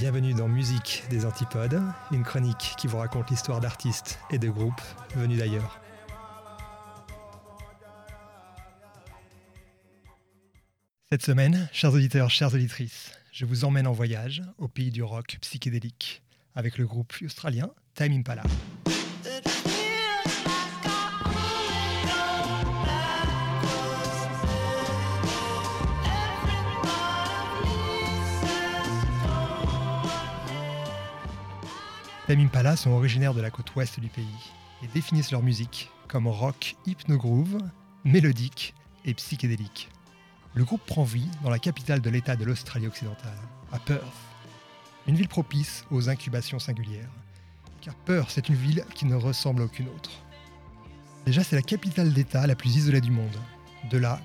Bienvenue dans Musique des Antipodes, une chronique qui vous raconte l'histoire d'artistes et de groupes venus d'ailleurs. Cette semaine, chers auditeurs, chères auditrices, je vous emmène en voyage au pays du rock psychédélique avec le groupe australien Time Impala. Time Impala sont originaires de la côte ouest du pays et définissent leur musique comme rock hypno-groove, mélodique et psychédélique. Le groupe prend vie dans la capitale de l'État de l'Australie occidentale, à Perth, une ville propice aux incubations singulières, car Perth c'est une ville qui ne ressemble à aucune autre. Déjà c'est la capitale d'État la plus isolée du monde. De là,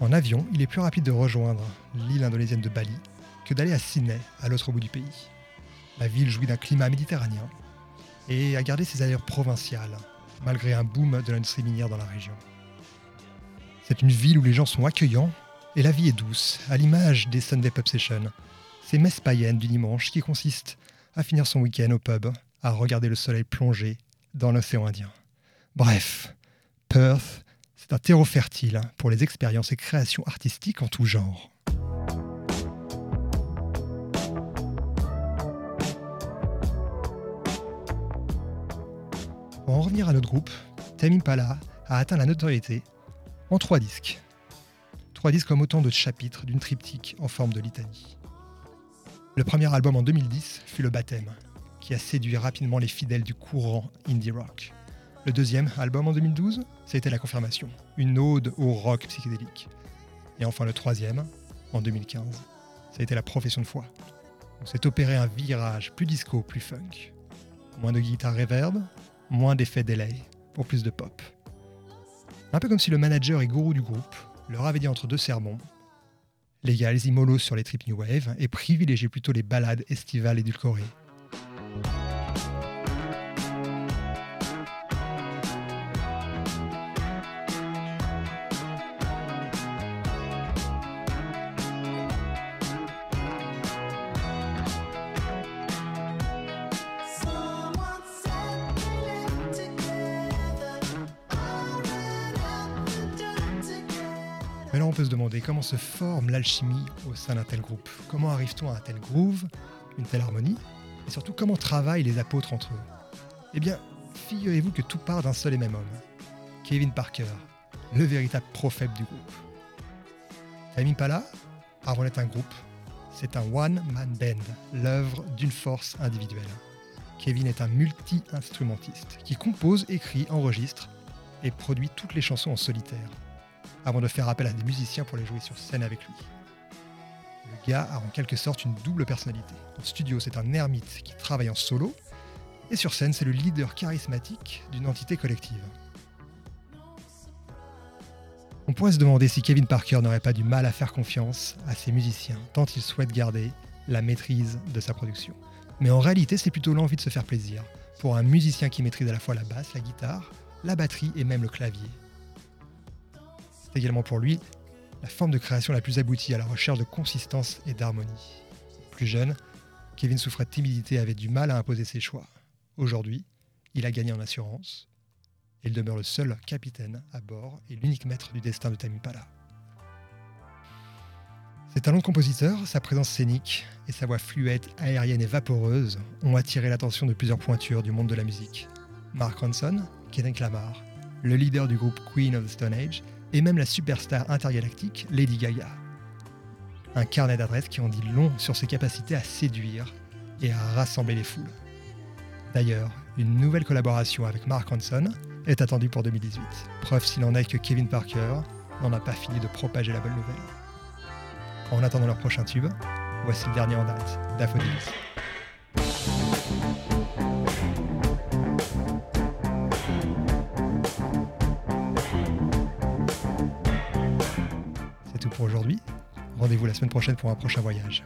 en avion, il est plus rapide de rejoindre l'île indonésienne de Bali que d'aller à Sydney, à l'autre bout du pays. La ville jouit d'un climat méditerranéen et a gardé ses allures provinciales, malgré un boom de l'industrie minière dans la région. C'est une ville où les gens sont accueillants et la vie est douce, à l'image des Sunday Pub Sessions, ces messes païennes du dimanche qui consistent à finir son week-end au pub, à regarder le soleil plonger dans l'océan Indien. Bref, Perth, c'est un terreau fertile pour les expériences et créations artistiques en tout genre. Pour en revenir à notre groupe, Tame Impala a atteint la notoriété en trois disques. Trois disques comme autant de chapitres d'une triptyque en forme de litanie. Le premier album en 2010 fut Le Baptême, qui a séduit rapidement les fidèles du courant indie rock. Le deuxième album en 2012, c'était La Confirmation, une ode au rock psychédélique. Et enfin le troisième, en 2015, ça a été La Profession de foi. On s'est opéré un virage plus disco, plus funk. Moins de guitare reverb, moins d'effets delay, pour plus de pop. Un peu comme si le manager et gourou du groupe leur avait dit entre deux sermons les gars, mollo sur les trip New Wave et privilégiez plutôt les balades estivales édulcorées. Mais on peut se demander comment se forme l'alchimie au sein d'un tel groupe. Comment arrive-t-on à un tel groove, une telle harmonie Et surtout, comment travaillent les apôtres entre eux? Eh bien, figurez-vous que tout part d'un seul et même homme. Kevin Parker, le véritable prophète du groupe. Time Impala, avant d'être un groupe, c'est un one-man band, l'œuvre d'une force individuelle. Kevin est un multi-instrumentiste qui compose, écrit, enregistre et produit toutes les chansons en solitaire avant de faire appel à des musiciens pour les jouer sur scène avec lui. Le gars a en quelque sorte une double personnalité. En studio, c'est un ermite qui travaille en solo, et sur scène, c'est le leader charismatique d'une entité collective. On pourrait se demander si Kevin Parker n'aurait pas du mal à faire confiance à ses musiciens, tant il souhaite garder la maîtrise de sa production. Mais en réalité, c'est plutôt l'envie de se faire plaisir, pour un musicien qui maîtrise à la fois la basse, la guitare, la batterie et même le clavier également pour lui la forme de création la plus aboutie à la recherche de consistance et d'harmonie. Plus jeune, Kevin souffrait de timidité et avait du mal à imposer ses choix. Aujourd'hui, il a gagné en assurance il demeure le seul capitaine à bord et l'unique maître du destin de Tamipala. Ses talents de compositeur, sa présence scénique et sa voix fluette, aérienne et vaporeuse ont attiré l'attention de plusieurs pointures du monde de la musique. Mark Ronson, Kendrick Lamar, le leader du groupe Queen of the Stone Age, et même la superstar intergalactique Lady Gaga. Un carnet d'adresses qui en dit long sur ses capacités à séduire et à rassembler les foules. D'ailleurs, une nouvelle collaboration avec Mark Hanson est attendue pour 2018. Preuve s'il en est que Kevin Parker n'en a pas fini de propager la bonne nouvelle. En attendant leur prochain tube, voici le dernier en date, Daffodils. Pour aujourd'hui. Rendez-vous la semaine prochaine pour un prochain voyage.